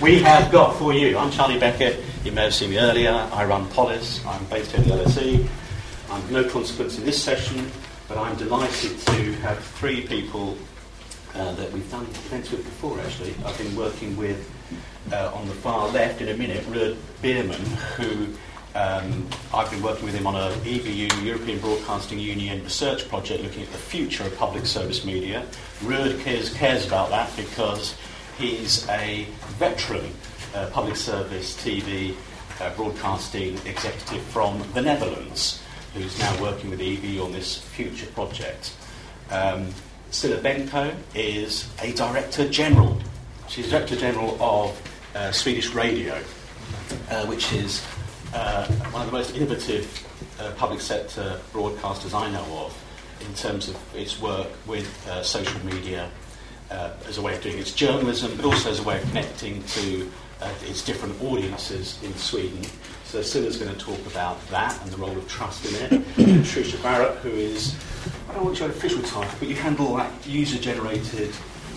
we have got for you. I'm Charlie Beckett. You may have seen me earlier. I run Polis. I'm based here at the LSE. I'm no consequence in this session, but I'm delighted to have three people uh, that we've done events with before, actually. I've been working with, uh, on the far left in a minute, Ruurd Bierman, who um, I've been working with him on a EBU, European Broadcasting Union research project looking at the future of public service media. Ruurd cares, cares about that because he's a veteran uh, public service TV uh, broadcasting executive from the Netherlands who's now working with EBU on this future project. Um, Benkö is a Director General. She's Director General of uh, Swedish Radio, uh, which is uh, one of the most innovative uh, public sector broadcasters I know of in terms of its work with social media uh, as a way of doing its journalism, but also as a way of connecting to uh, its different audiences in Sweden. So Cilla's going to talk about that and the role of trust in it. and Trushar Barot, who is, I don't want your official title, but you handle that user-generated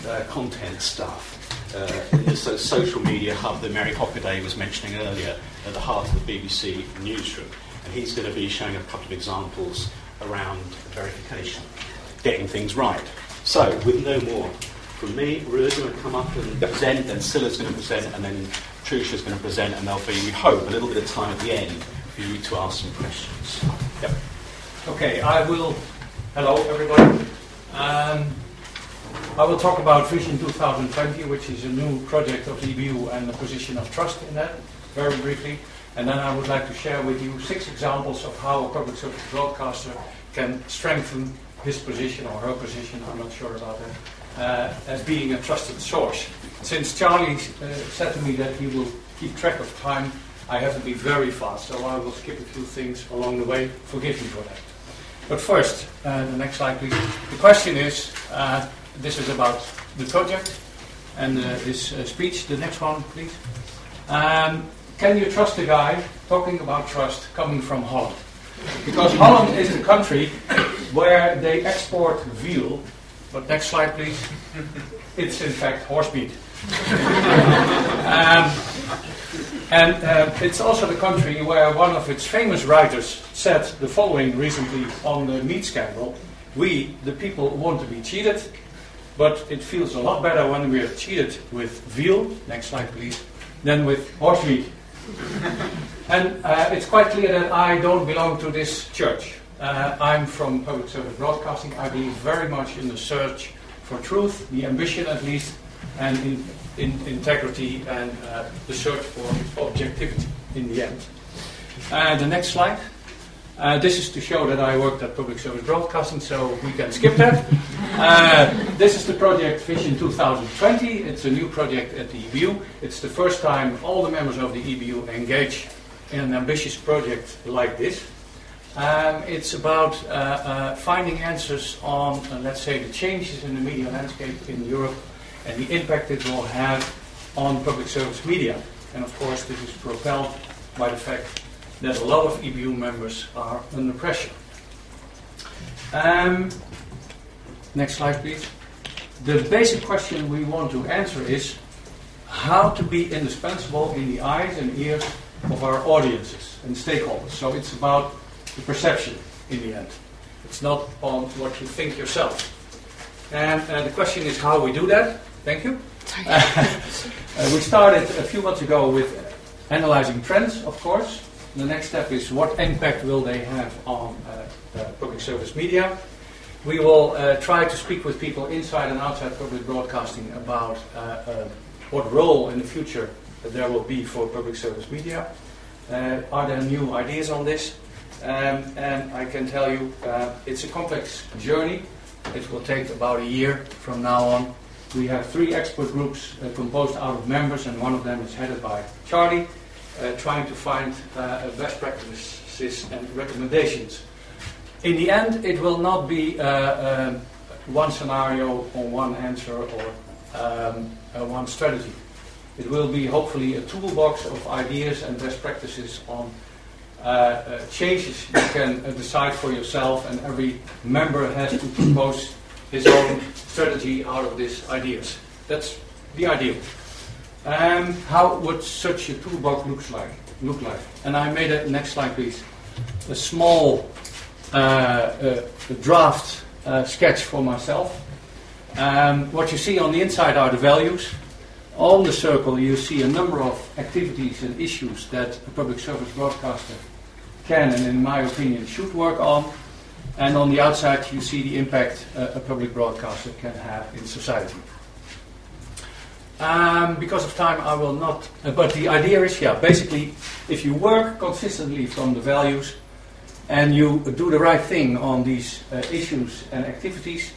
uh, content stuff. Uh, in this uh, social media hub that Mary Hockaday was mentioning earlier at the heart of the BBC newsroom. And he's going to be showing a couple of examples around verification, getting things right. So, with no more from me, Ruurd's going to come up and present, then Cilla's going to present, and then Trushar's going to present, and there'll be, we hope, a little bit of time at the end for you to ask some questions. Yep. Okay, I will. Hello, everybody. Um, I will talk about Vision 2020, which is a new project of the EBU and the position of trust in that, very briefly. And then I would like to share with you six examples of how a public service broadcaster can strengthen his position or her position, I'm not sure about that, uh, as being a trusted source. Since Charlie uh, said to me that he will keep track of time, I have to be very fast, so I will skip a few things along the way. Forgive me for that. But first, uh, the next slide, please. The question is uh, this is about the project and uh, this uh, speech. The next one, please. Um, can you trust a guy talking about trust coming from Holland? Because Holland is the country where they export veal. But next slide, please. It's in fact horse meat. um, and uh, it's also the country where one of its famous writers said the following recently on the meat scandal We, the people, want to be cheated, but it feels a lot better when we are cheated with veal, next slide please, than with horse meat. and uh, it's quite clear that I don't belong to this church. Uh, I'm from public service broadcasting. I believe very much in the search for truth, the ambition at least, and in, in integrity and uh, the search for objectivity in the end. Uh, the next slide. Uh, this is to show that I worked at public service broadcasting, so we can skip that. Uh, this is the project Vision 2020. It's a new project at the EBU. It's the first time all the members of the EBU engage in an ambitious project like this. Um, it's about uh, uh, finding answers on, uh, let's say, the changes in the media landscape in Europe and the impact it will have on public service media. And of course, this is propelled by the fact that a lot of EBU members are under pressure. Um, next slide, please. The basic question we want to answer is how to be indispensable in the eyes and ears of our audiences and stakeholders. So it's about the perception in the end. It's not on what you think yourself. And uh, the question is how we do that. Thank you. uh, we started a few months ago with analyzing trends, of course. The next step is what impact will they have on uh, uh public service media. We will uh, try to speak with people inside and outside public broadcasting about uh, what role in the future there will be for public service media. are there new ideas on this? Um, and I can tell you uh, it's a complex journey. It will take about a year from now on. We have three expert groups uh, composed out of members, and one of them is headed by Charlie, uh, trying to find uh, best practices and recommendations. In the end, it will not be uh, um, one scenario or one answer or um, uh, one strategy. It will be hopefully a toolbox of ideas and best practices on uh, uh, changes you can uh, decide for yourself, and every member has to propose his own strategy out of these ideas. That's the ideal. Um, how would such a toolbox looks like, look like? And I made a, next slide please, a small uh, uh, draft uh, sketch for myself. Um, what you see on the inside are the values. On the circle you see a number of activities and issues that a public service broadcaster can and in my opinion should work on. And on the outside you see the impact uh, a public broadcaster can have in society. Um, because of time, I will not. Uh, but the idea is, yeah, basically, if you work consistently from the values and you do the right thing on these uh, issues and activities,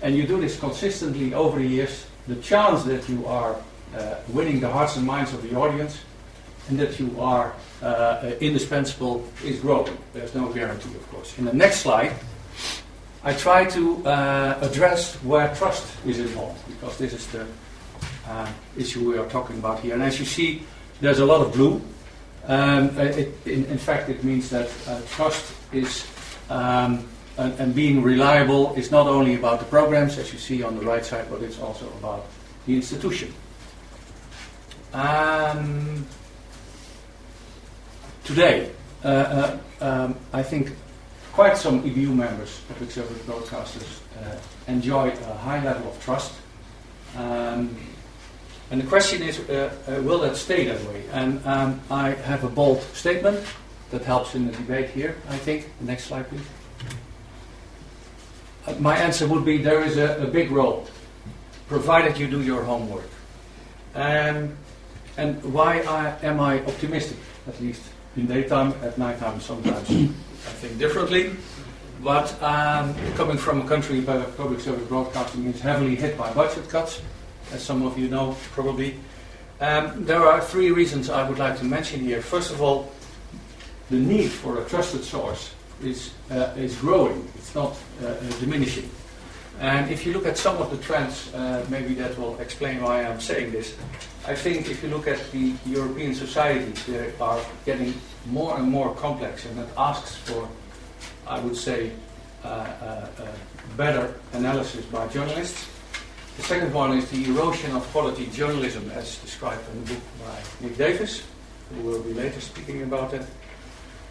and you do this consistently over the years, the chance that you are uh, winning the hearts and minds of the audience and that you are uh, uh, indispensable is growing. There's no guarantee, of course. In the next slide, I try to uh, address where trust is involved because this is the uh, issue we are talking about here. And as you see, there's a lot of blue. Um, uh, it, in, in, fact, it means that uh, trust is um, and, and, being reliable is not only about the programs, as you see on the right side, but it's also about the institution. Um, today, uh, uh, um, I think quite some EBU members, public service broadcasters, uh, enjoy a high level of trust. Um, and the question is, will that stay that way? And um, I have a bold statement that helps in the debate here, I think. The next slide, please. My answer would be there is a, a, big role, provided you do your homework. Um, and why I, am I optimistic, at least in daytime, at nighttime sometimes I think differently. But um, coming from a country where public service broadcasting is heavily hit by budget cuts, as some of you know probably. Um, there are three reasons I would like to mention here. First of all, the need for a trusted source is, uh, is growing, it's not uh, diminishing. And if you look at some of the trends, uh, maybe that will explain why I'm saying this. I think if you look at the European societies, they are getting more and more complex, and that asks for, I would say, uh, uh, better analysis by journalists the second one is the erosion of quality journalism as described in the book by Nick Davies, who will be later speaking about it.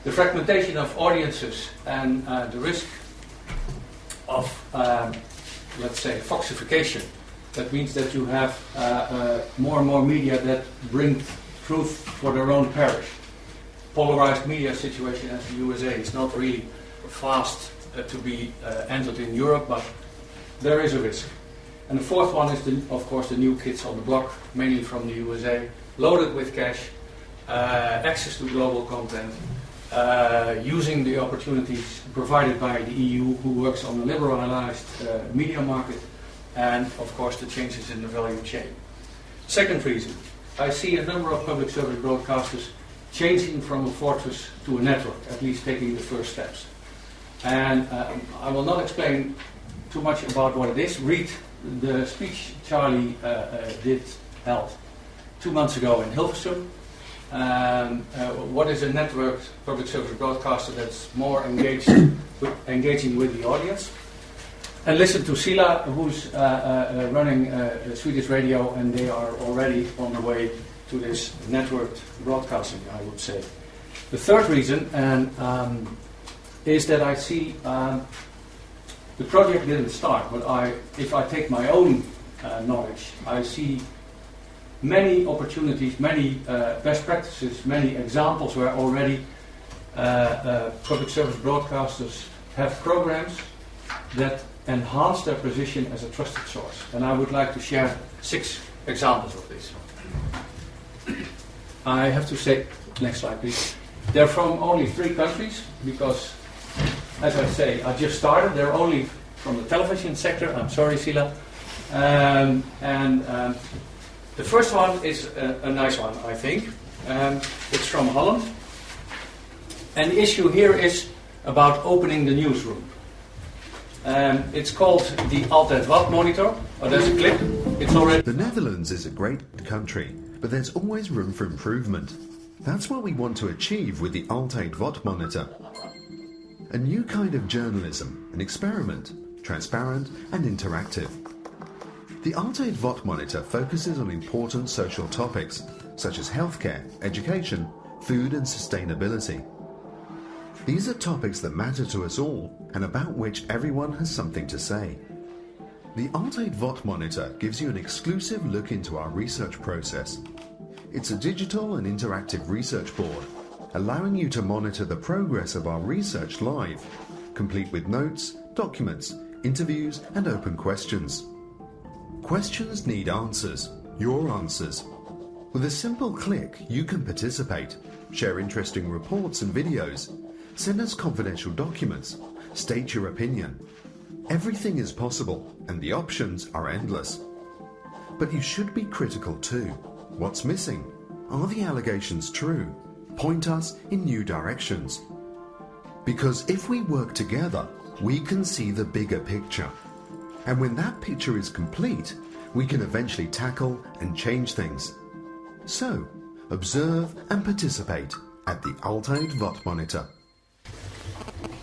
The fragmentation of audiences and uh, the risk of, um, let's say, foxification. That means that you have uh, uh, more and more media that bring truth for their own parish. Polarized media situation as the USA is not really fast uh, to be uh, entered in Europe, but there is a risk. And the fourth one is, the, of course, the new kids on the block, mainly from the USA, loaded with cash, uh, access to global content, uh, using the opportunities provided by the EU, who works on a liberalized uh, media market, and, of course, the changes in the value chain. Second reason, I see a number of public service broadcasters changing from a fortress to a network, at least taking the first steps. And um, I will not explain too much about what it is. Read the speech Charlie uh, uh, did held two months ago in Hilversum. Um, uh, what is a networked public service broadcaster that's more engaged with, engaging with the audience? And listen to Cilla, who's uh, uh, running uh, Swedish radio, and they are already on the way to this networked broadcasting, I would say. The third reason and, um, is that I see um, the project didn't start, but I, if I take my own uh, knowledge, I see many opportunities, many uh, best practices, many examples where already uh, uh public service broadcasters have programs that enhance their position as a trusted source. And I would like to share six examples of this. I have to say, next slide please. They're from only three countries because as I say, I just started. They're only from the television sector. I'm sorry, Cilla. Um, and um, the first one is a, a nice one, I think. Um, it's from Holland. And the issue here is about opening the newsroom. Um, it's called the Altijd Wat monitor. Oh, there's a clip. It's already. The Netherlands is a great country, but there's always room for improvement. That's what we want to achieve with the Altijd Wat monitor. A new kind of journalism, an experiment, transparent and interactive. The Altijd Wat monitor focuses on important social topics such as healthcare, education, food and sustainability. These are topics that matter to us all and about which everyone has something to say. The Altijd Wat monitor gives you an exclusive look into our research process. It's a digital and interactive research board, allowing you to monitor the progress of our research live, complete with notes, documents, interviews and open questions. Questions need answers, your answers. With a simple click, you can participate, share interesting reports and videos, send us confidential documents, state your opinion. Everything is possible, and the options are endless. But you should be critical too. What's missing? Are the allegations true? Point us in new directions. Because if we work together, we can see the bigger picture. And when that picture is complete, we can eventually tackle and change things. So, observe and participate at the Altijd Wat monitor.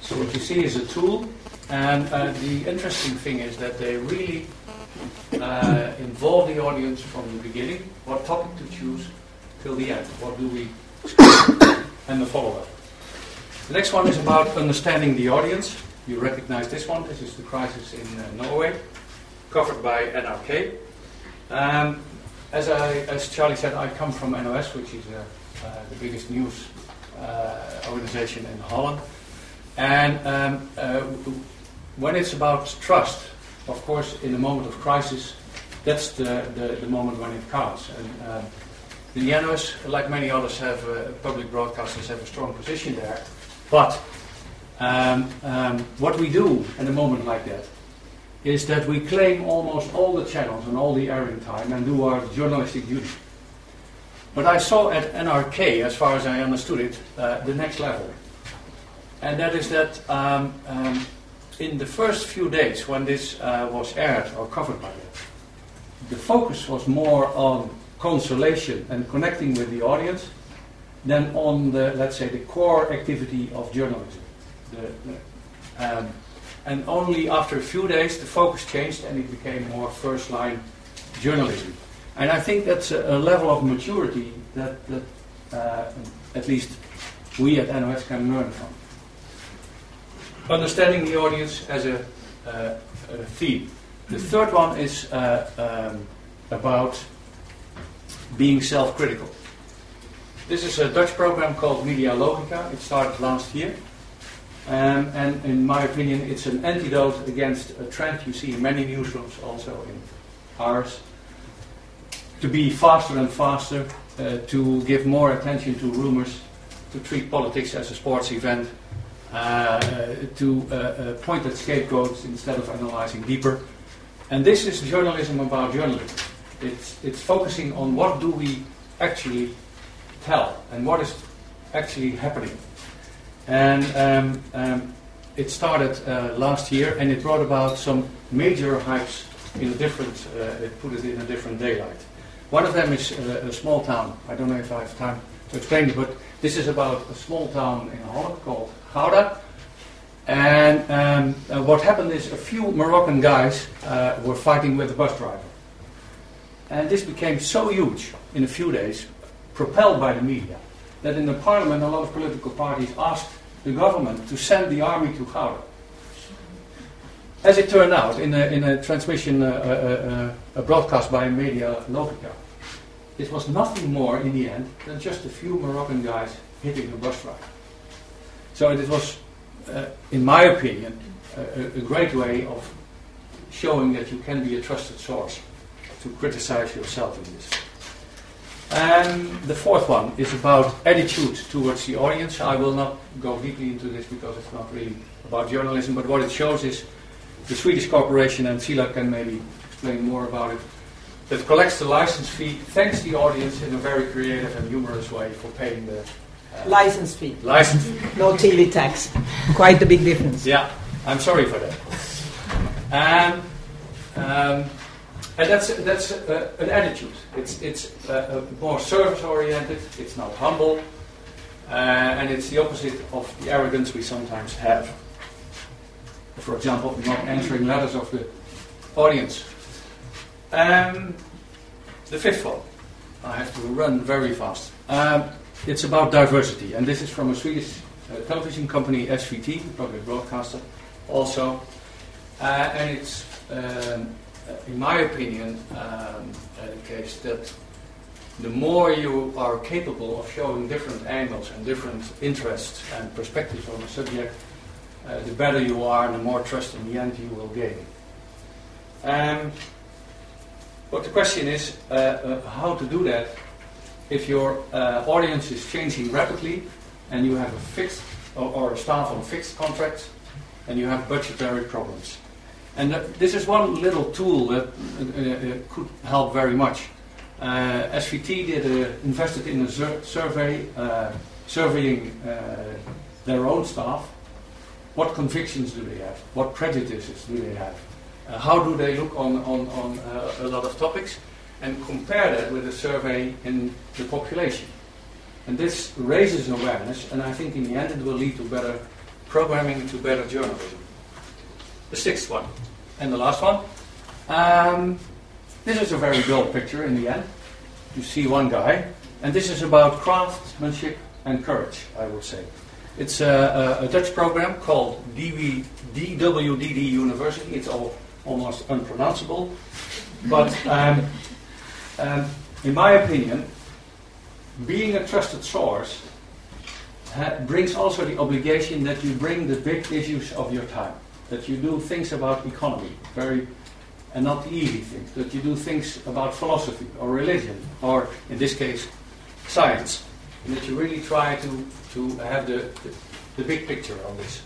So what you see is a tool, and uh, the interesting thing is that they really uh, involve the audience from the beginning, what topic to choose, till the end. What do we and the follow-up. The next one is about understanding the audience. You recognize this one. This is the crisis in uh, Norway, covered by NRK. Um, as, I, as Charlie said, I come from NOS, which is uh, uh, the biggest news uh, organization in Holland. And um, uh, when it's about trust, of course, in a moment of crisis, that's the, the, the moment when it counts. And um, the NOS, like many others, have public broadcasters have a strong position there. But um, um, what we do at a moment like that is that we claim almost all the channels and all the airing time and do our journalistic duty. But I saw at NRK, as far as I understood it, uh, the next level. And that is that um, um, in the first few days when this uh, was aired or covered by that, the focus was more on consolation and connecting with the audience than on the, let's say, the core activity of journalism. The, um, and only after a few days the focus changed and it became more first line journalism. And I think that's a, a level of maturity that, that uh, at least we at NOS can learn from. Understanding the audience as a, uh, a theme. The third one is uh, um, about being self critical. This is a Dutch program called Media Logica. It started last year. Um, and in my opinion, it's an antidote against a trend you see in many newsrooms, also in ours, to be faster and faster, uh, to give more attention to rumors, to treat politics as a sports event, uh, uh, to uh, uh, point at scapegoats instead of analyzing deeper. And this is journalism about journalism. It's, it's focusing on what do we actually tell and what is actually happening. And um, um, it started uh, last year, and it brought about some major hypes in a different. Uh, it put it in a different daylight. One of them is uh, a small town. I don't know if I have time to explain it, but this is about a small town in Holland called Gouda. And um, uh, what happened is a few Moroccan guys uh, were fighting with a bus driver. And this became so huge in a few days, propelled by the media, that in the parliament a lot of political parties asked the government to send the army to Gouda. As it turned out, in a, in a transmission, uh, uh, uh, a broadcast by Media Logica, it was nothing more in the end than just a few Moroccan guys hitting a bus driver. So it was, uh, in my opinion, a, a great way of showing that you can be a trusted source to criticize yourself in this. And the fourth one is about attitude towards the audience. I will not go deeply into this because it's not really about journalism, but what it shows is the Swedish corporation, and Cilla can maybe explain more about it, that collects the license fee, thanks the audience in a very creative and humorous way for paying the uh, license fee. License fee. no TV tax. Quite a big difference. Yeah, I'm sorry for that. And um, and that's, that's uh, an attitude. It's, it's uh, more service oriented, it's not humble, uh, and it's the opposite of the arrogance we sometimes have. For example, not answering letters of the audience. Um, the fifth one. I have to run very fast. Um, it's about diversity, and this is from a Swedish uh, television company, SVT, public broadcaster, also. Uh, and it's, um, in my opinion, um, a case that the more you are capable of showing different angles and different interests and perspectives on a subject, uh, the better you are and the more trust in the end you will gain. Um, but the question is uh, uh, how to do that if your uh, audience is changing rapidly and you have a fixed or, or, a staff on fixed contracts and you have budgetary problems. And uh, this is one little tool that uh, could help very much. Uh, SVT did invested in a survey, uh, surveying uh, their own staff. What convictions do they have? What prejudices do they have? how do they look on, on, on a lot of topics? And compare that with a survey in the population. And this raises awareness, and I think in the end it will lead to better programming, to better journalism. The sixth one, and the last one. Um, this is a very dull picture in the end. You see one guy, and this is about craftsmanship and courage, I would say. It's a, a, a Dutch program called DV, DWDD University. It's all, almost unpronounceable. But um, um, in my opinion, being a trusted source ha- brings also the obligation that you bring the big issues of your time, that you do things about economy, very and not easy things. That you do things about philosophy or religion, or in this case, science. And that you really try to, to have the, the, the big picture on this.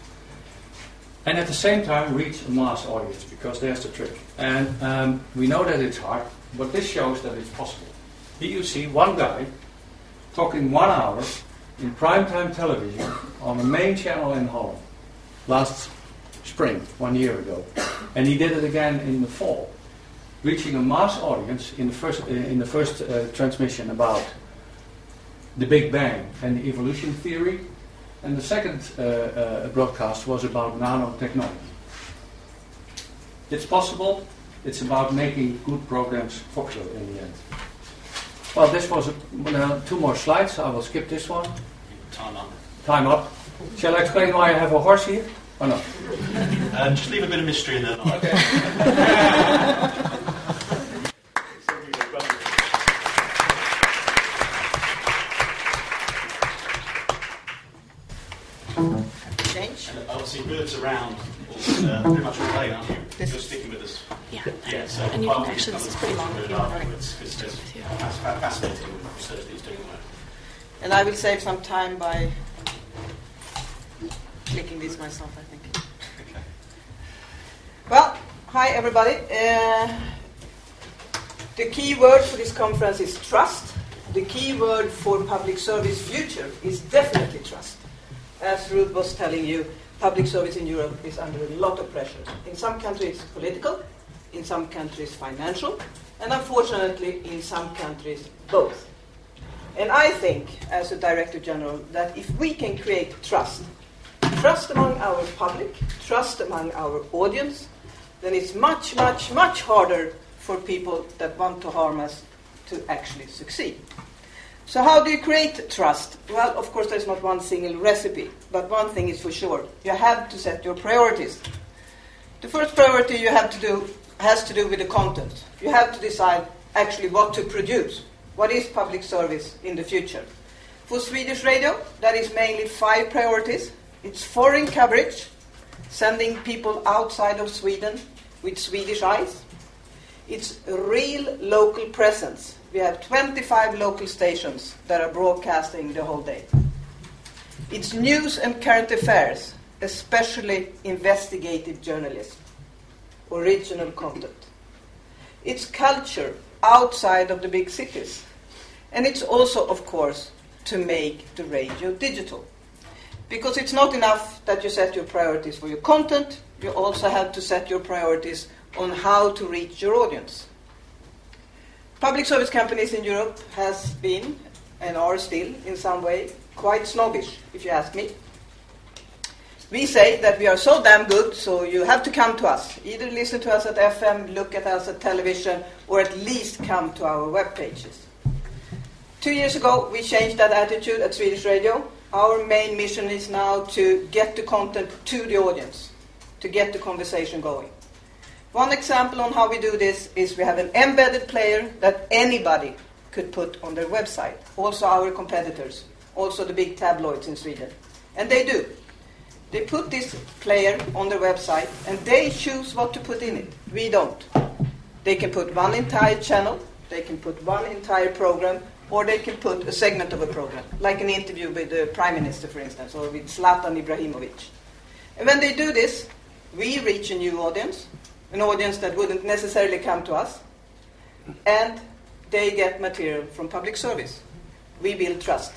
And at the same time, reach a mass audience, because there's the trick. And um, we know that it's hard, but this shows that it's possible. Here you see one guy talking one hour in primetime television on the main channel in Holland last spring, one year ago. And he did it again in the fall, reaching a mass audience in the first, uh, in the first uh, transmission about the Big Bang and the evolution theory. And the second uh, uh, broadcast was about nanotechnology. It's possible. It's about making good programs popular in the end. Well, this was a, two more slides. I will skip this one. Time up. Time up. Shall I explain why I have a horse here? Or not? Um, just leave a bit of mystery in there. Okay. Change. And obviously, birds around uh, pretty much all day, aren't you? This- You're sticking with us. Yeah. Yeah, so And you well, can actually, this is pretty long if you want to afterwards, 'cause share it's with you. fas- fa- fascinating research that he's doing. And I will save some time by clicking this myself, I think. Okay. Well, hi everybody. Uh, the key word for this conference is trust. The key word for public service future is definitely trust. As Ruth was telling you, public service in Europe is under a lot of pressure. In some countries, it's political, in some countries, financial, and unfortunately, in some countries, both. And I think, as a Director General, that if we can create trust, trust among our public, trust among our audience, then it's much, much, much harder for people that want to harm us to actually succeed. So, how do you create trust? Well, of course, there's not one single recipe, but one thing is for sure you have to set your priorities. The first priority you have to do has to do with the content. You have to decide actually what to produce. What is public service in the future? For Swedish radio, that is mainly five priorities. It's foreign coverage, sending people outside of Sweden with Swedish eyes. It's real local presence. We have 25 local stations that are broadcasting the whole day. It's news and current affairs, especially investigative journalism, original content. It's culture outside of the big cities. And it's also, of course, to make the radio digital. Because it's not enough that you set your priorities for your content, you also have to set your priorities on how to reach your audience. Public service companies in Europe has been and are still in some way quite snobbish, if you ask me. we say that we are so damn good, so you have to come to us. Either listen to us at FM, look at us at television, or at least come to our web pages. Two years ago, we changed that attitude at Swedish Radio. Our main mission is now to get the content to the audience, to get the conversation going. One example on how we do this is we have an embedded player that anybody could put on their website, also our competitors, also the big tabloids in Sweden. And they do. They put this player on their website and they choose what to put in it. We don't. They can put one entire channel, they can put one entire program, or they can put a segment of a program, like an interview with the Prime Minister, for instance, or with Zlatan Ibrahimovic. And when they do this, we reach a new audience, an audience that wouldn't necessarily come to us, and they get material from public service. We build trust.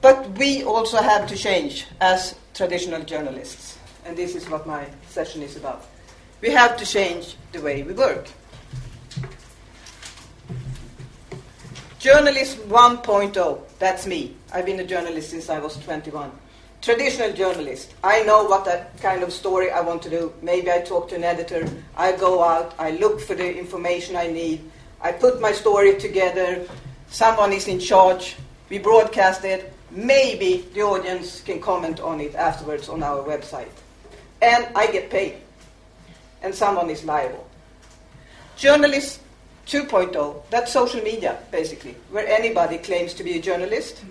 But we also have to change as traditional journalists, and this is what my session is about. We have to change the way we work. Journalist 1.0, that's me. I've been a journalist since I was 21. Traditional journalist, I know what that kind of story I want to do. Maybe I talk to an editor, I go out, I look for the information I need, I put my story together, someone is in charge, we broadcast it, maybe the audience can comment on it afterwards on our website. And I get paid. And someone is liable. Journalist 2.0, that's social media, basically, where anybody claims to be a journalist.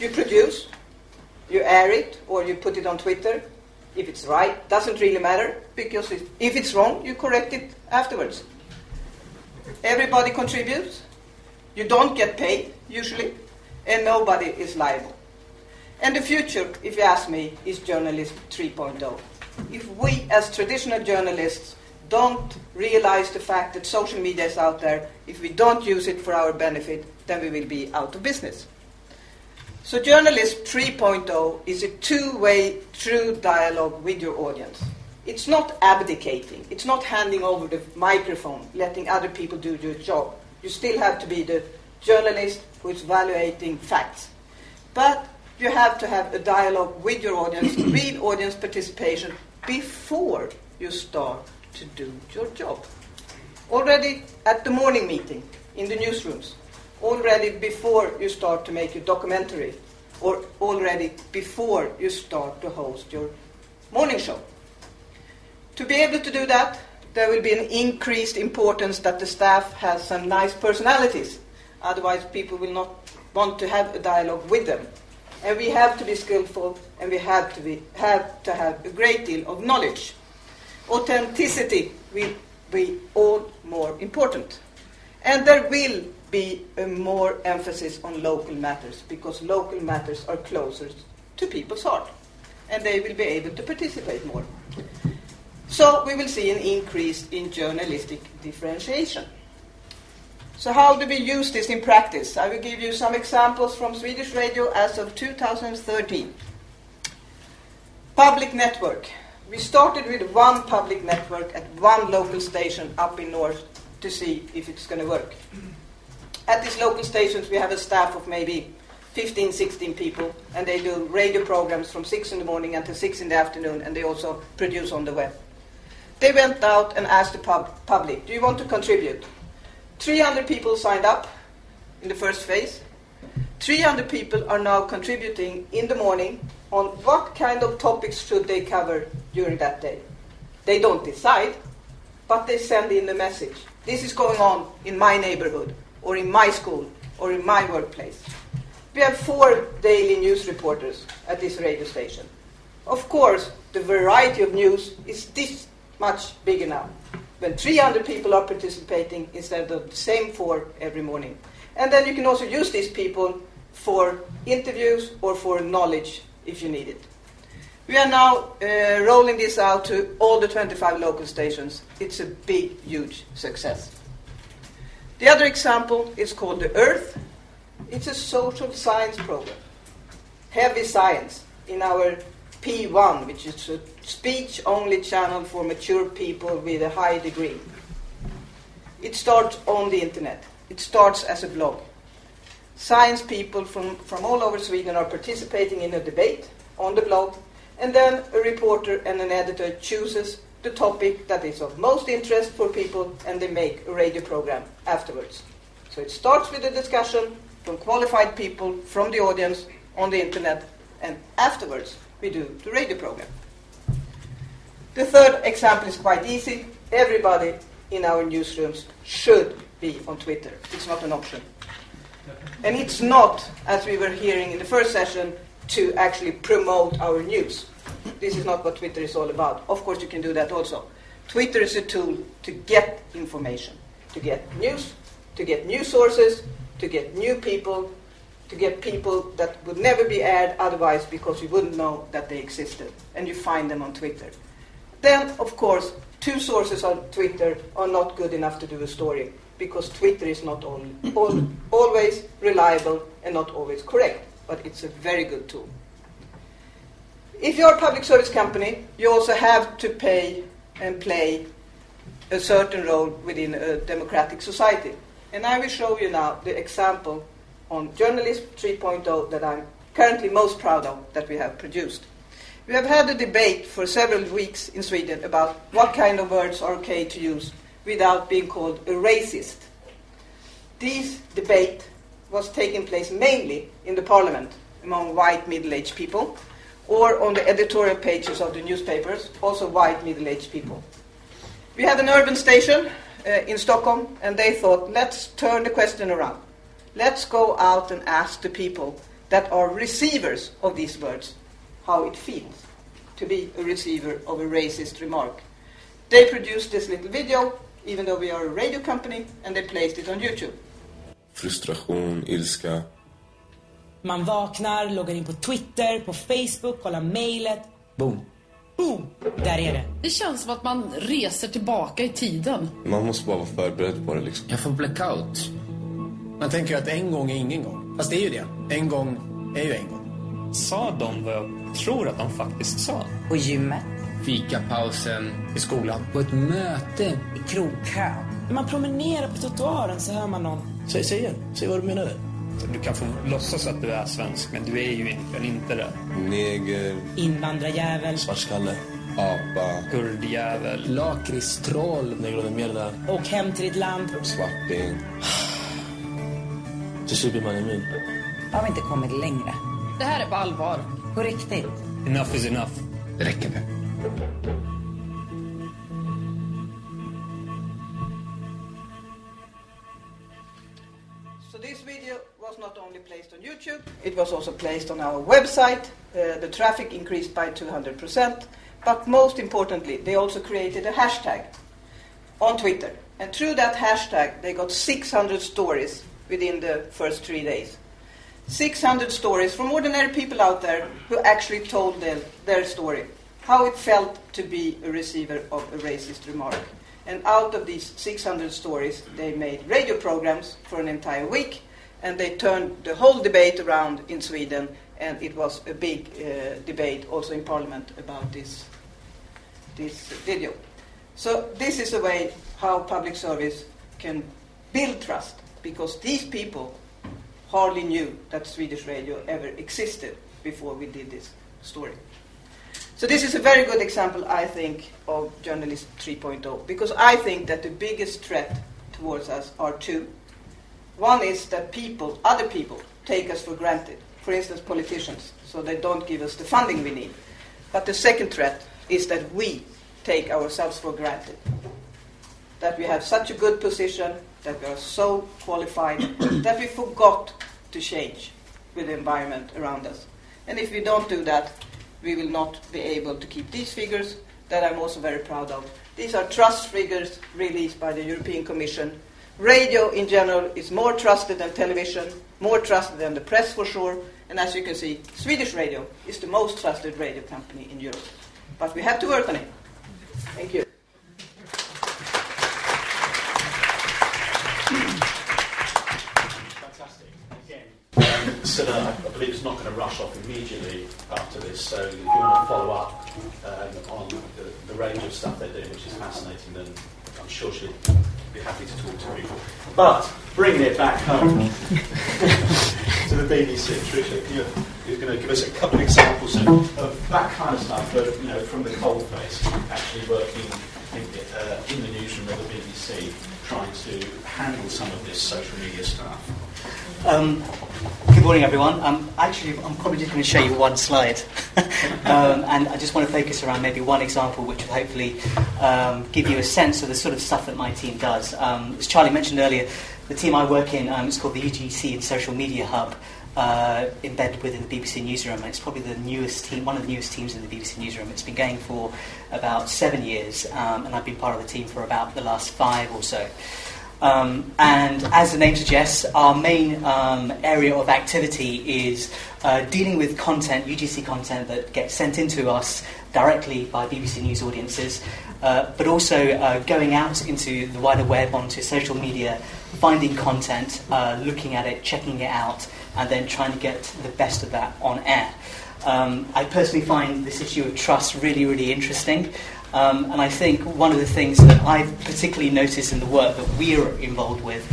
You produce, you air it, or you put it on Twitter. If it's right, doesn't really matter, because if it's wrong, you correct it afterwards. Everybody contributes. You don't get paid, usually, and nobody is liable. And the future, if you ask me, is journalism 3.0. If we, as traditional journalists, don't realize the fact that social media is out there, if we don't use it for our benefit, then we will be out of business. So, Journalism 3.0 is a two way, true dialogue with your audience. It's not abdicating, it's not handing over the microphone, letting other people do your job. You still have to be the journalist who is evaluating facts. But you have to have a dialogue with your audience, real audience participation before you start to do your job. Already at the morning meeting in the newsrooms, already before you start to make your documentary, or already before you start to host your morning show. To be able to do that, there will be an increased importance that the staff has some nice personalities. Otherwise, people will not want to have a dialogue with them. And we have to be skillful and we have to, be, have, to have a great deal of knowledge. Authenticity will be all more important. And there will be more emphasis on local matters because local matters are closer to people's heart and they will be able to participate more. So we will see an increase in journalistic differentiation. So how do we use this in practice? I will give you some examples from Swedish radio as of 2013. Public network. We started with one public network at one local station up in north to see if it's going to work. At these local stations, we have a staff of maybe 15, 16 people, and they do radio programs from 6 in the morning until 6 in the afternoon, and they also produce on the web. They went out and asked the pub- public, Do you want to contribute? 300 people signed up in the first phase. 300 people are now contributing in the morning on what kind of topics should they cover during that day. They don't decide, but they send in the message. This is going on in my neighborhood, or in my school, or in my workplace. We have four daily news reporters at this radio station. Of course, the variety of news is this much bigger now when 300 people are participating instead of the same four every morning. And then you can also use these people for interviews or for knowledge if you need it. We are now uh, rolling this out to all the 25 local stations. It's a big, huge success. The other example is called The Earth. It's a social science program, heavy science in our P1, which is a speech only channel for mature people with a high degree. It starts on the internet, it starts as a blog. Science people from, from all over Sweden are participating in a debate on the blog, and then a reporter and an editor chooses the topic that is of most interest for people and they make a radio program afterwards. So it starts with a discussion from qualified people from the audience on the internet and afterwards we do the radio program. The third example is quite easy. Everybody in our newsrooms should be on Twitter. It's not an option. And it's not, as we were hearing in the first session, to actually promote our news. This is not what Twitter is all about. Of course, you can do that also. Twitter is a tool to get information, to get news, to get new sources, to get new people, to get people that would never be aired otherwise because you wouldn't know that they existed. And you find them on Twitter. Then, of course, two sources on Twitter are not good enough to do a story because Twitter is not all, always reliable and not always correct, but it's a very good tool. If you're a public service company, you also have to pay and play a certain role within a democratic society. And I will show you now the example on Journalism 3.0 that I'm currently most proud of that we have produced. We have had a debate for several weeks in Sweden about what kind of words are okay to use without being called a racist. This debate was taking place mainly in the parliament among white middle aged people or on the editorial pages of the newspapers, also white middle aged people. We had an urban station uh, in Stockholm, and they thought, let's turn the question around. Let's go out and ask the people that are receivers of these words how it feels to be a receiver of a racist remark. They produced this little video, even though we are a radio company, and they placed it on YouTube. Frustration, ilska. Man vaknar, loggar in på Twitter, på Facebook, kollar mejlet. Boom. Boom! Där är det. Det känns som att man reser tillbaka i tiden. Man måste bara vara förberedd på det liksom. Jag får blackout. Man tänker att en gång är ingen gång. Fast det är ju det. En gång är ju en gång. Sa de vad jag tror att de faktiskt sa? På gymmet. Fikapausen. I skolan. På ett möte. I krogkön. När man promenerar på trottoaren så hör man någon. Säg, säg igen. Säg vad du menar. Du kan få låtsas att du är svensk, men du är ju egentligen inte det. Neger, Invandrarjävel. Svartskalle. apa, Kurdjävel. Lakritstroll. Negro de mierda. Åk hem till ditt land. svarting. Till slut blir man immun. Har vi inte kommit längre? Det här är på allvar. På riktigt. Enough is enough. Det räcker nu. So this video was not only placed on YouTube, it was also placed on our website. Uh, the traffic increased by 200%, but most importantly, they also created a hashtag on Twitter. And through that hashtag, they got 600 stories within the first three days. 600 stories from ordinary people out there who actually told their, their story, how it felt to be a receiver of a racist remark. And out of these 600 stories, they made radio programs for an entire week, and they turned the whole debate around in Sweden, and it was a big uh, debate also in Parliament about this, this video. So this is a way how public service can build trust, because these people hardly knew that Swedish radio ever existed before we did this story. So this is a very good example, I think, of journalism 3.0, because I think that the biggest threat towards us are two. One is that people, other people, take us for granted. For instance, politicians, so they don't give us the funding we need. But the second threat is that we take ourselves for granted. That we have such a good position, that we are so qualified, that we forgot to change with the environment around us. And if we don't do that, we will not be able to keep these figures that I'm also very proud of. These are trust figures released by the European Commission. Radio in general is more trusted than television, more trusted than the press for sure, and as you can see, Swedish radio is the most trusted radio company in Europe. But we have to work on it. Thank you. Fantastic. So I believe it's not going to rush off immediately after this. So if you want to follow up um, on the, the range of stuff they're doing, which is fascinating, then I'm sure she'll be happy to talk to people. But bringing it back home to the BBC. Trushar, you're, you're going to give us a couple of examples of, of that kind of stuff, but, you know, from the cold face, actually working in, uh, in the newsroom of the BBC, trying to handle some of this social media stuff. Um, good morning, everyone. Um, actually, I'm probably just going to show you one slide, um, and I just want to focus around maybe one example, which will hopefully um, give you a sense of the sort of stuff that my team does. Um, as Charlie mentioned earlier, the team I work in um, is called the UGC and Social Media Hub. Uh, embedded within the BBC newsroom, and it's probably the newest team, one of the newest teams in the BBC newsroom. It's been going for about seven years, um, and I've been part of the team for about the last five or so. Um, and as the name suggests, our main um, area of activity is uh, dealing with content, UGC content that gets sent into us directly by BBC News audiences, uh, but also uh, going out into the wider web, onto social media, finding content, uh, looking at it, checking it out, and then trying to get the best of that on air. Um, I personally find this issue of trust really, really interesting. Um, and I think one of the things that I've particularly noticed in the work that we're involved with,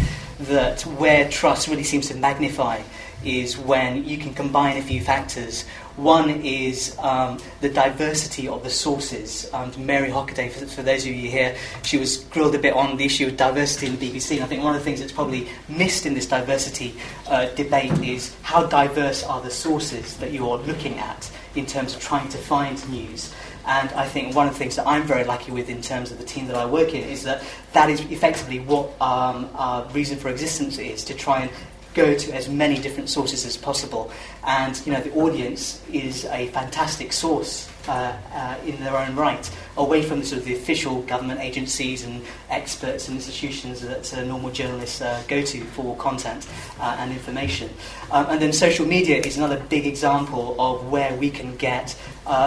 that where trust really seems to magnify is when you can combine a few factors. One is um, the diversity of the sources. Um, Mary Hockaday, for, for, those of you here, she was grilled a bit on the issue of diversity in the BBC. And I think one of the things that's probably missed in this diversity uh, debate is how diverse are the sources that you're looking at in terms of trying to find news. And I think one of the things that I'm very lucky with in terms of the team that I work in is that that is effectively what um, our reason for existence is to try and go to as many different sources as possible. And you know, the audience is a fantastic source uh, uh, in their own right, away from the sort of the official government agencies and experts and institutions that uh, normal journalists uh, go to for content uh, and information. Um, and then social media is another big example of where we can get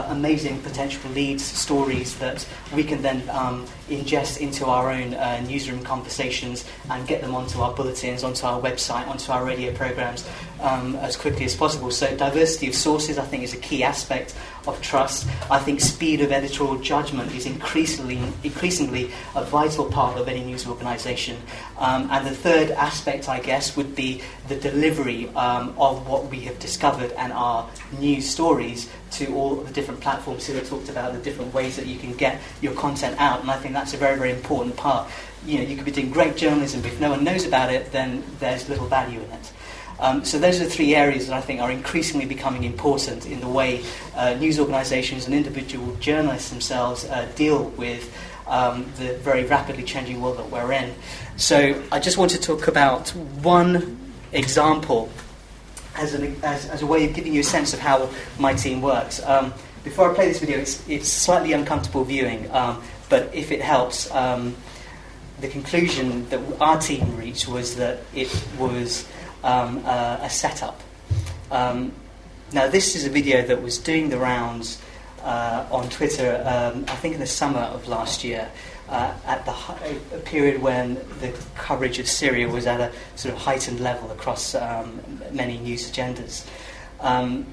amazing potential leads, stories that we can then um, ingest into our own newsroom conversations and get them onto our bulletins, onto our website, onto our radio programs um, as quickly as possible. So diversity of sources, I think, is a key aspect of trust. I think speed of editorial judgment is increasingly, increasingly a vital part of any news organisation. Um, and the third aspect, I guess, would be the delivery um, of what we have discovered and our news stories to all the different platforms. Cilla talked about the different ways that you can get your content out, and I think that's a very, very important part. You know, you could be doing great journalism, but if no one knows about it, then there's little value in it. Um, so those are the three areas that I think are increasingly becoming important in the way uh, news organisations and individual journalists themselves uh, deal with um, the very rapidly changing world that we're in. So I just want to talk about one example as, an, as, as a way of giving you a sense of how my team works. Um, before I play this video, it's, it's slightly uncomfortable viewing, um, but if it helps, um, the conclusion that our team reached was that it was um, uh, a setup. Um, now, this is a video that was doing the rounds uh, on Twitter, um, I think in the summer of last year, uh, at the a period when the coverage of Syria was at a sort of heightened level across um, many news agendas. Um,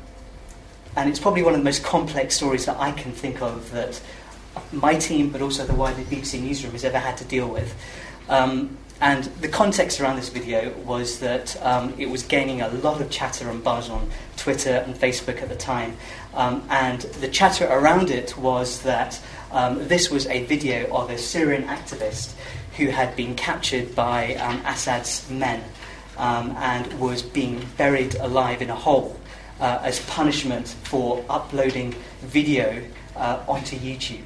and it's probably one of the most complex stories that I can think of that my team, but also the wider BBC newsroom, has ever had to deal with. Um, and the context around this video was that um, it was gaining a lot of chatter and buzz on Twitter and Facebook at the time. Um, and the chatter around it was that um, this was a video of a Syrian activist who had been captured by um, Assad's men um, and was being buried alive in a hole uh, as punishment for uploading video uh, onto YouTube.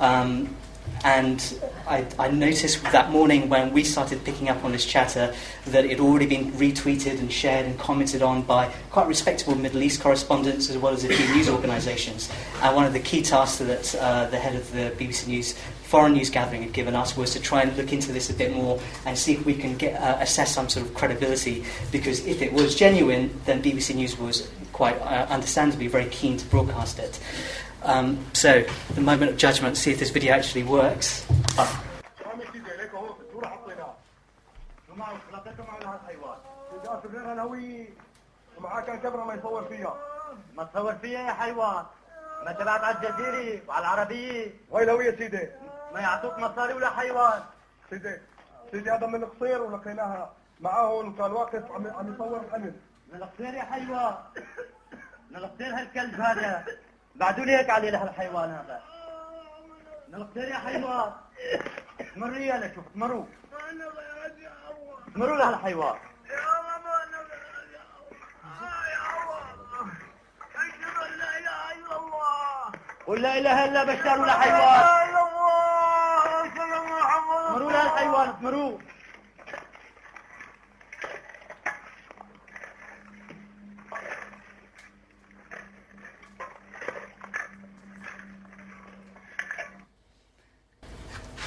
Um, and I, I, noticed that morning when we started picking up on this chatter that it had already been retweeted and shared and commented on by quite respectable Middle East correspondents as well as a few news organisations. And one of the key tasks that uh, the head of the BBC News foreign news gathering had given us was to try and look into this a bit more and see if we can get, uh, assess some sort of credibility. Because if it was genuine, then BBC News was quite uh, understandably very keen to broadcast it. Um, so, the moment of judgment, see if this video actually works. Oh. ومعاه كان كاميرا ما يصور فيها ما تصور فيها يا حيوان ما تبعت على الجزيرة وعلى العربية وين الهوية سيدي ما يعطوك مصاري ولا حيوان سيدي سيدي هذا من قصير ولقيناها معاهم وكان واقف عم عم يصور الحمل نلقتين يا حيوان نلقتين هالكلب هذا بعدوا لي هيك عليه لهالحيوان هذا؟ نلقتين يا حيوان. مري أنا شوف مروا. مروا لهالحيوان قل لا إله إلا بشر ولا حيوان. مروا لهالحيوان مروا.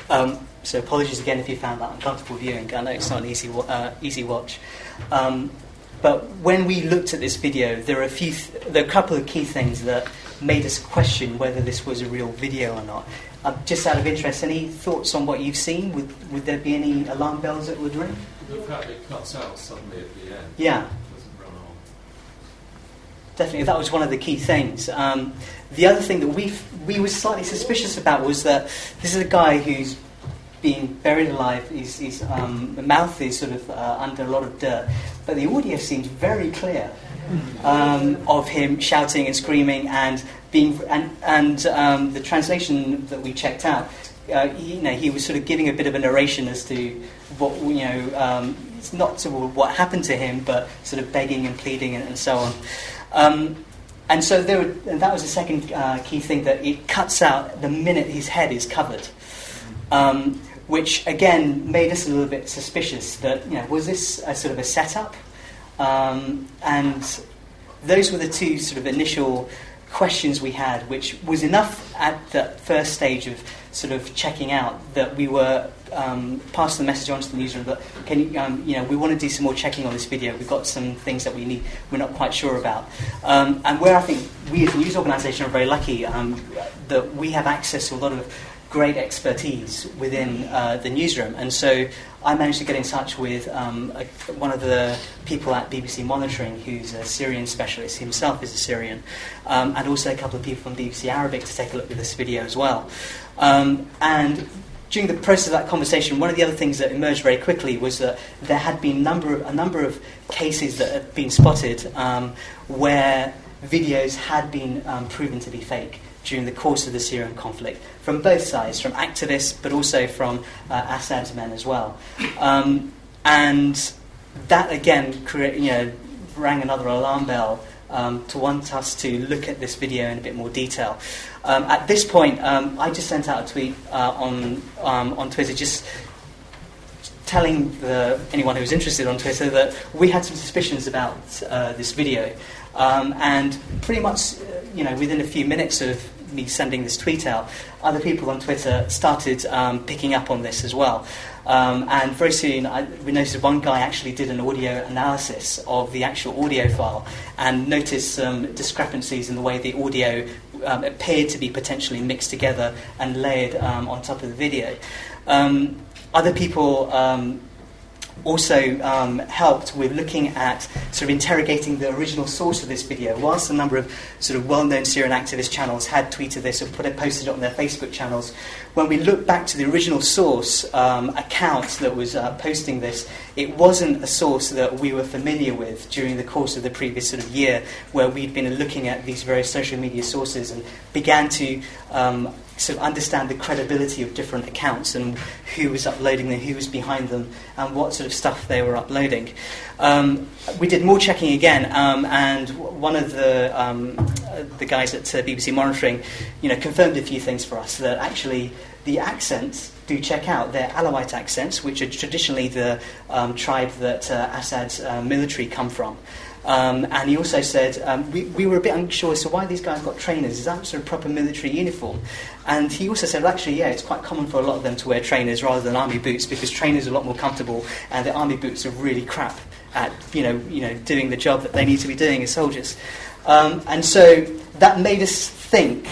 Um, so apologies again if you found that uncomfortable viewing. I know it's not an easy, uh, easy watch. Um, but when we looked at this video, there are a few, th- there are a couple of key things that made us question whether this was a real video or not. Uh, just out of interest, any thoughts on what you've seen? Would, would there be any alarm bells that would ring? The fact it cuts out suddenly at the end. Yeah. Doesn't run on. Definitely, that was one of the key things. Um, the other thing that we we were slightly suspicious about was that this is a guy who's being buried alive. His, his um, mouth is sort of uh, under a lot of dirt, but the audio seems very clear um, of him shouting and screaming and being and and um, the translation that we checked out. Uh, he, you know, he was sort of giving a bit of a narration as to what you know. Um, it's not sort of what happened to him, but sort of begging and pleading and, and so on. And so there were, and that was the second uh, key thing that it cuts out the minute his head is covered, um, which again made us a little bit suspicious that you know was this a sort of a setup, um, and those were the two sort of initial questions we had, which was enough at the first stage of sort of checking out that we were um, passing the message on to the newsroom that can you, um, you know we want to do some more checking on this video. We've got some things that we need we're not quite sure about, um, and where I think we as a news organisation are very lucky um, that we have access to a lot of great expertise within uh, the newsroom, and so I managed to get in touch with um, a, one of the people at BBC Monitoring, who's a Syrian specialist. Himself is a Syrian, um, and also a couple of people from BBC Arabic to take a look at this video as well. Um, and during the process of that conversation, one of the other things that emerged very quickly was that there had been number of, a number of cases that had been spotted um, where videos had been um, proven to be fake during the course of the Syrian conflict from both sides, from activists but also from uh, Assad's men as well. Um, and that again you know, rang another alarm bell um, to want us to look at this video in a bit more detail. Um, at this point, um, I just sent out a tweet uh, on, um, on Twitter just telling the, anyone who was interested on Twitter that we had some suspicions about uh, this video. Um, and pretty much, uh, you know, within a few minutes of me sending this tweet out, other people on Twitter started um, picking up on this as well. Um, and very soon, I, we noticed one guy actually did an audio analysis of the actual audio file and noticed some discrepancies in the way the audio um, appeared to be potentially mixed together and layered um, on top of the video. Um, other people um, also um, helped with looking at sort of interrogating the original source of this video. Whilst a number of sort of well-known Syrian activist channels had tweeted this or put it, posted it on their Facebook channels, when we looked back to the original source um, account that was uh, posting this, it wasn't a source that we were familiar with during the course of the previous sort of year, where we'd been looking at these various social media sources and began to um, sort of understand the credibility of different accounts and who was uploading them, who was behind them, and what sort of stuff they were uploading. Um, we did more checking again, um, and one of the um, the guys at uh, BBC Monitoring, you know, confirmed a few things for us that actually the accents do check out. They're Alawite accents, which are traditionally the um, tribe that uh, Assad's uh, military come from. Um, and he also said, um, we, we were a bit unsure as to why these guys got trainers. Is that sort of proper military uniform? And he also said, well, actually, yeah, it's quite common for a lot of them to wear trainers rather than army boots because trainers are a lot more comfortable and the army boots are really crap at, you know, you know, doing the job that they need to be doing as soldiers. Um, and so that made us think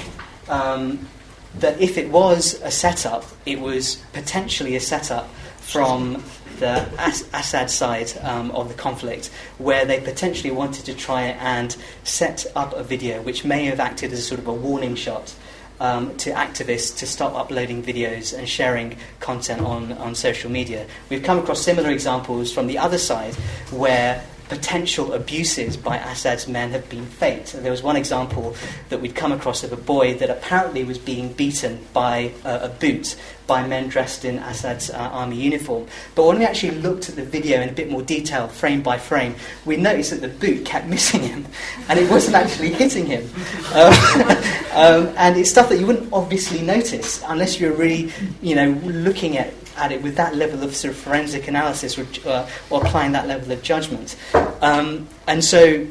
um, that if it was a setup, it was potentially a setup from the As- Assad side um, of the conflict, where they potentially wanted to try and set up a video which may have acted as a sort of a warning shot um, to activists to stop uploading videos and sharing content on, on social media. We've come across similar examples from the other side where potential abuses by Assad's men have been faked. There was one example that we'd come across of a boy that apparently was being beaten by uh, a boot by men dressed in Assad's uh, army uniform. But when we actually looked at the video in a bit more detail, frame by frame, we noticed that the boot kept missing him, and it wasn't actually hitting him. Um, um, and it's stuff that you wouldn't obviously notice unless you're really, you know, looking at at it with that level of sort of forensic analysis or, uh, or applying that level of judgment. Um, and so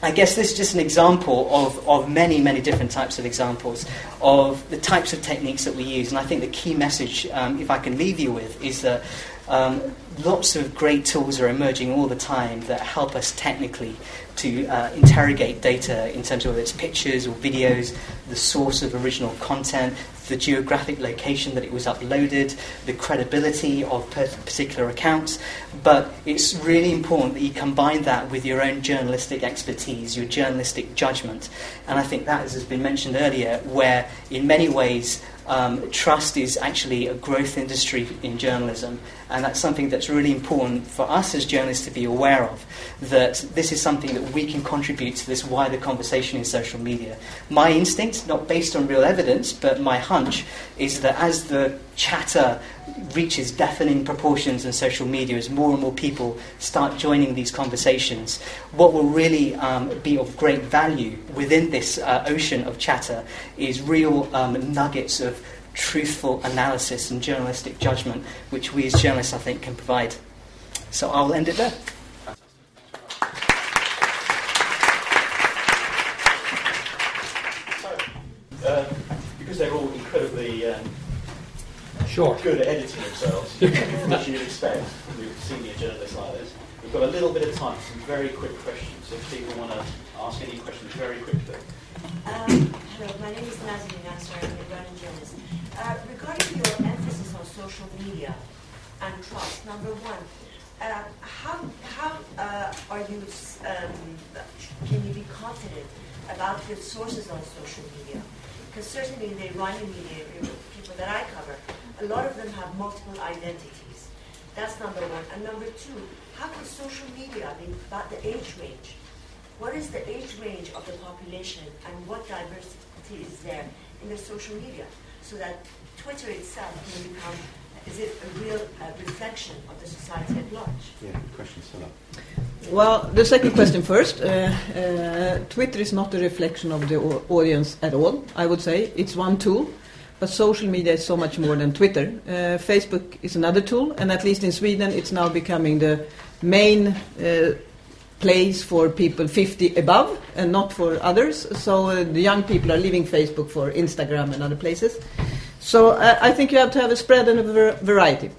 I guess this is just an example of, of many, many different types of examples of the types of techniques that we use. And I think the key message, um, if I can leave you with, is that um, lots of great tools are emerging all the time that help us technically to uh, interrogate data in terms of whether it's pictures or videos, the source of original content, the geographic location that it was uploaded, the credibility of particular accounts. But it's really important that you combine that with your own journalistic expertise, your journalistic judgment. And I think that, as has been mentioned earlier, where in many ways um, trust is actually a growth industry in journalism, and that's something that's really important for us as journalists to be aware of. That this is something that we can contribute to this wider conversation in social media. My instinct, not based on real evidence, but my hunch, is that as the chatter reaches deafening proportions in social media, as more and more people start joining these conversations, what will really um, be of great value within this uh, ocean of chatter is real um, nuggets of truthful analysis and journalistic judgment, which we as journalists, I think, can provide. So I'll end it there. Uh, because they're all incredibly um, Short. good at editing themselves, which you'd expect from a senior journalists like this. We've got a little bit of time for some very quick questions. If people want to ask any questions very quickly. Um, hello, my name is Nazanin Nasser. I'm a Iranian journalist. Uh, regarding your emphasis on social media and trust, number one, uh, how, how uh, are you, um, can you be confident about the sources on social media? Because certainly in the Iranian media, people that I cover, a lot of them have multiple identities. That's number one. And number two, how can social media be about the age range? What is the age range of the population and what diversity is there in the social media? So that Twitter itself can become, is it a real uh, reflection of the society at large? Yeah, good question, Cilla. Well, the second question first. Uh, uh, Twitter is not a reflection of the audience at all, I would say. It's one tool. But social media is so much more than Twitter. Uh, Facebook is another tool, and at least in Sweden, it's now becoming the main uh, place for people 50 above and not for others. So uh, the young people are leaving Facebook for Instagram and other places. So uh, I think you have to have a spread and a ver- variety.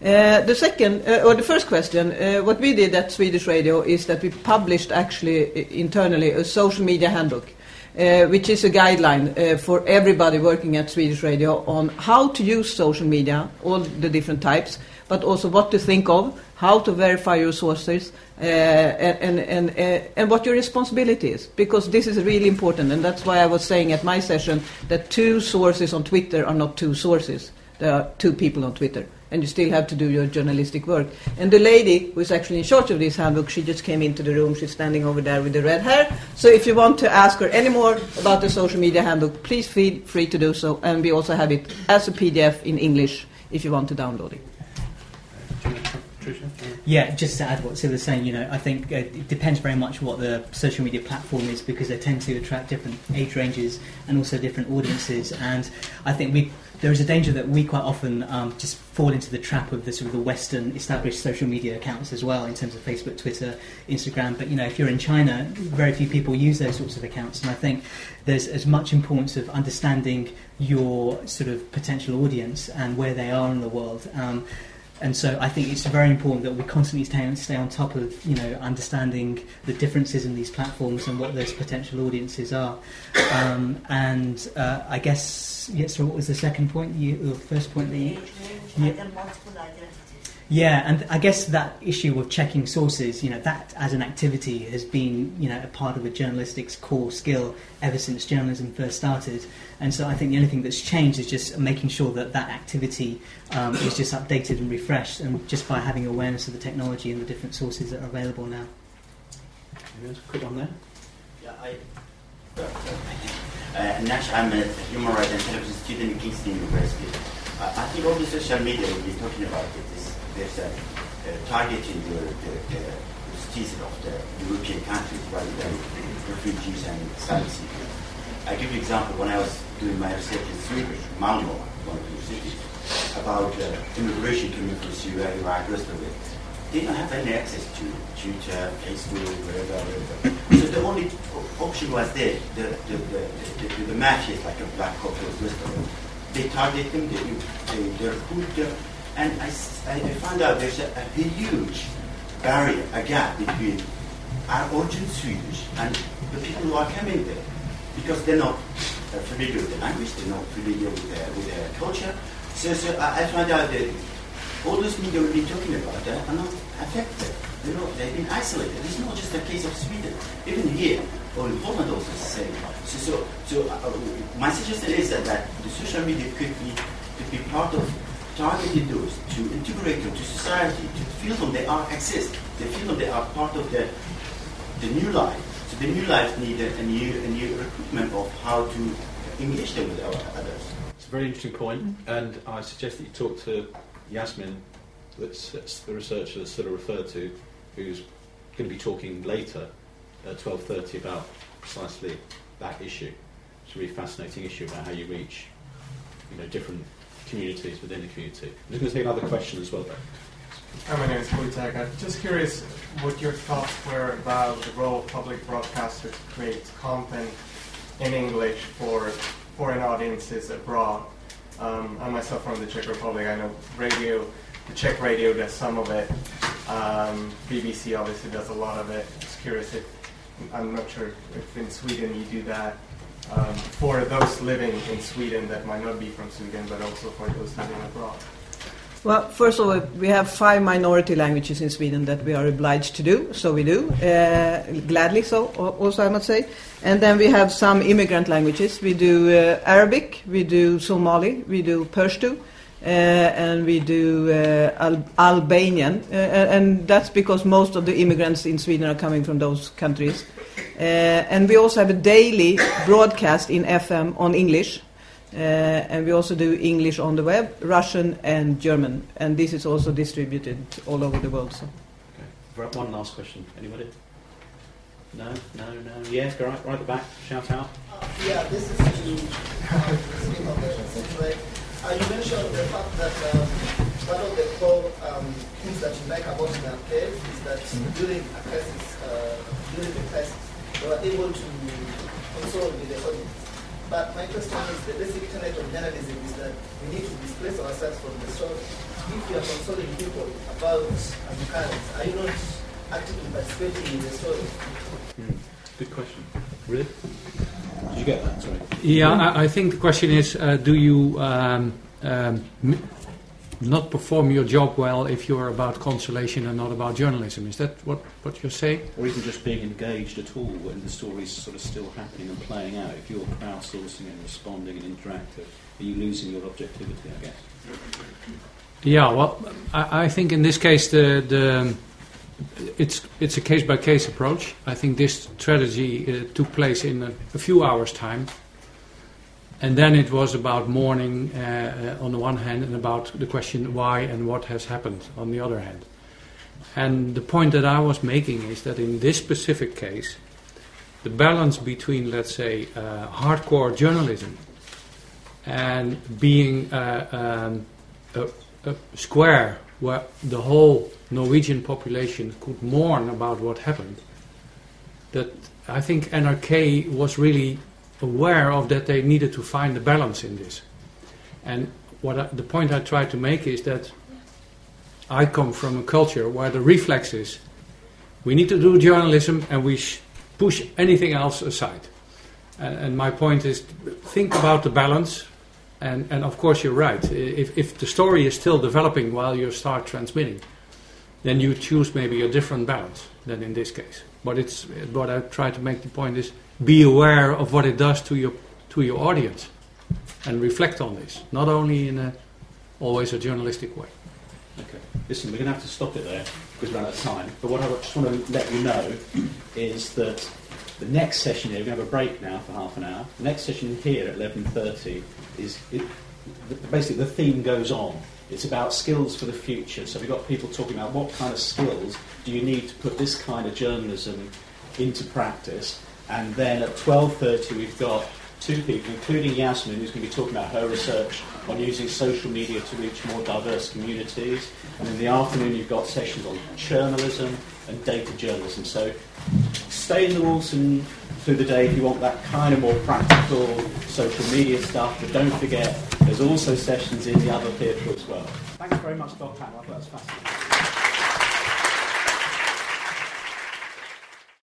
Uh, the second, uh, or the first question, uh, what we did at Swedish Radio is that we published actually uh, internally a social media handbook. Which is a guideline for everybody working at Swedish Radio on how to use social media, all the different types, but also what to think of, how to verify your sources, uh, and, and, uh, and what your responsibility is. Because this is really important, and that's why I was saying at my session that two sources on Twitter are not two sources. There are two people on Twitter and you still have to do your journalistic work. And the lady who is actually in charge of this handbook, she just came into the room. She's standing over there with the red hair. So if you want to ask her any more about the social media handbook, please feel free to do so. And we also have it as a PDF in English if you want to download it. Yeah, just to add what Sil was saying, you know, I think uh, it depends very much what the social media platform is because they tend to attract different age ranges and also different audiences. And I think we there is a danger that we quite often um, just fall into the trap of the sort of the Western established social media accounts as well, in terms of Facebook, Twitter, Instagram. But you know, if you're in China, very few people use those sorts of accounts, and I think there's as much importance of understanding your sort of potential audience and where they are in the world. Um, and so I think it's very important that we constantly stay on, stay on top of you know understanding the differences in these platforms and what those potential audiences are. Um, and uh, I guess yeah. So what was the second point? You, the first point that you. Yeah. Multiple identities. Yeah, and I guess that issue of checking sources, you know, that as an activity has been, you know, a part of a journalistic's core skill ever since journalism first started. And so I think the only thing that's changed is just making sure that that activity um, is just updated and refreshed, and just by having awareness of the technology and the different sources that are available now. Maybe there's a quick one there. Yeah, I. Uh, Nash, I'm a human rights and television student at Kingston University. Uh, I think all the social media we've been talking about it is there's a uh, targeting the, the, the citizen of the European countries rather than refugees and asylum seekers. I give you an example. When I was doing my research in Sweden, Malmo, one of the cities, about uh, immigration coming from Syria, Iraq, rest of it, they don't have any access to Twitter, Facebook, wherever, whatever. So the only option was there. The, the, the, the, the is like a black cockroach rest of it. They target them, they, they, they recruit them, and I, I found out there's a, a huge barrier, a gap between our original Swedish and the people who are coming there because they're not uh, familiar with the language, they're not familiar with their, with their culture. So, so I, I found out that all those media we've been talking about uh, are not affected. You know, they've been isolated. It's not just a case of Sweden. Even here, or in Poland also the same. So, so, so uh, my suggestion is that, that the social media could be could be part of targeting those to integrate them to society, to feel them they are exist. They feel them they are part of the the new life. So the new life need a, new a new recruitment of how to engage them with our others. It's a very interesting point, and I suggest that you talk to Yasmine, that's, that's the researcher that's sort referred to, who's going to be talking later at 12.30 about precisely that issue. It's a really fascinating issue about how you reach you know, different communities within the community. I'm just going to take another question as well. Hi, my name is Wojtek. I'm just curious what your thoughts were about the role of public broadcasters to create content in English for foreign audiences abroad. Um, I myself from the Czech Republic, I know radio, the Czech radio does some of it. Um, BBC obviously does a lot of it. Just curious if, I'm not sure if in Sweden you do that. Um, for those living in Sweden that might not be from Sweden, but also for those living abroad. Well, first of all, we have five minority languages in Sweden that we are obliged to do, so we do, uh, gladly so, also I must say. And then we have some immigrant languages. We do uh, Arabic, we do Somali, we do Pashto, and we do uh, Al- Albanian. Uh, and that's because most of the immigrants in Sweden are coming from those countries. Uh, and we also have a daily broadcast in FM on English. Uh, and we also do English on the web, Russian and German, and this is also distributed all over the world. So. Okay. One last question. Anybody? No, no, no. Yeah, go right, right at the back. Shout out. Uh, yeah, this is to uh, speak on the situation. Uh, you mentioned the fact that um, one of the core um, things that you like about the case is that during a crisis, uh, during the crisis, they were able to console with the audience. But my question is, the basic tenet of journalism is that we need to displace ourselves from the story. If you are consoling people about an occurrence, are you not actively participating in the story? Mm. Good question. Really? Did you get that? Sorry. Yeah, I, I think the question is uh, do you um, um, m- not perform your job well if you're about consolation and not about journalism? Is that what, what you're saying? Or even just being engaged at all when the story's sort of still happening and playing out. If you're crowdsourcing and responding and interactive, are you losing your objectivity, I guess? Yeah, well, I, I think in this case the, the it's it's a case by case approach. I think this strategy uh, took place in a, a, few hours' time, and then it was about mourning uh, on the one hand, and about the question why and what has happened on the other hand. And the point that I was making is that in this specific case, the balance between, let's say, uh, hardcore journalism and being uh, um, a, a square where the whole Norwegian population could mourn about what happened, that I think NRK was really aware of that they needed to find a balance in this. And what I, the point I try to make is that I come from a culture where the reflex is we need to do journalism and we sh- push anything else aside. And, and my point is think about the balance and, and of course, you're right. If, if the story is still developing while you start transmitting, then you choose maybe a different balance than in this case. But it's what I try to make the point is be aware of what it does to your to your audience, and reflect on this, not only in a always a journalistic way. Okay. Listen, we're going to have to stop it there. because we're out of time. But what I just want to let you know is that the next session here, we're going to have a break now for half an hour. The next session here at 11.30 is, it, basically the theme goes on. It's about skills for the future. So we've got people talking about what kind of skills do you need to put this kind of journalism into practice. And then at 12.30 we've got two people, including Yasmine, who's going to be talking about her research on using social media to reach more diverse communities. And in the afternoon, you've got sessions on journalism and data journalism. So stay in the Wilson through the day if you want that kind of more practical social media stuff. But don't forget, there's also sessions in the other theatre as well. Thanks very much, Dr. Hannah. I thought that was fascinating.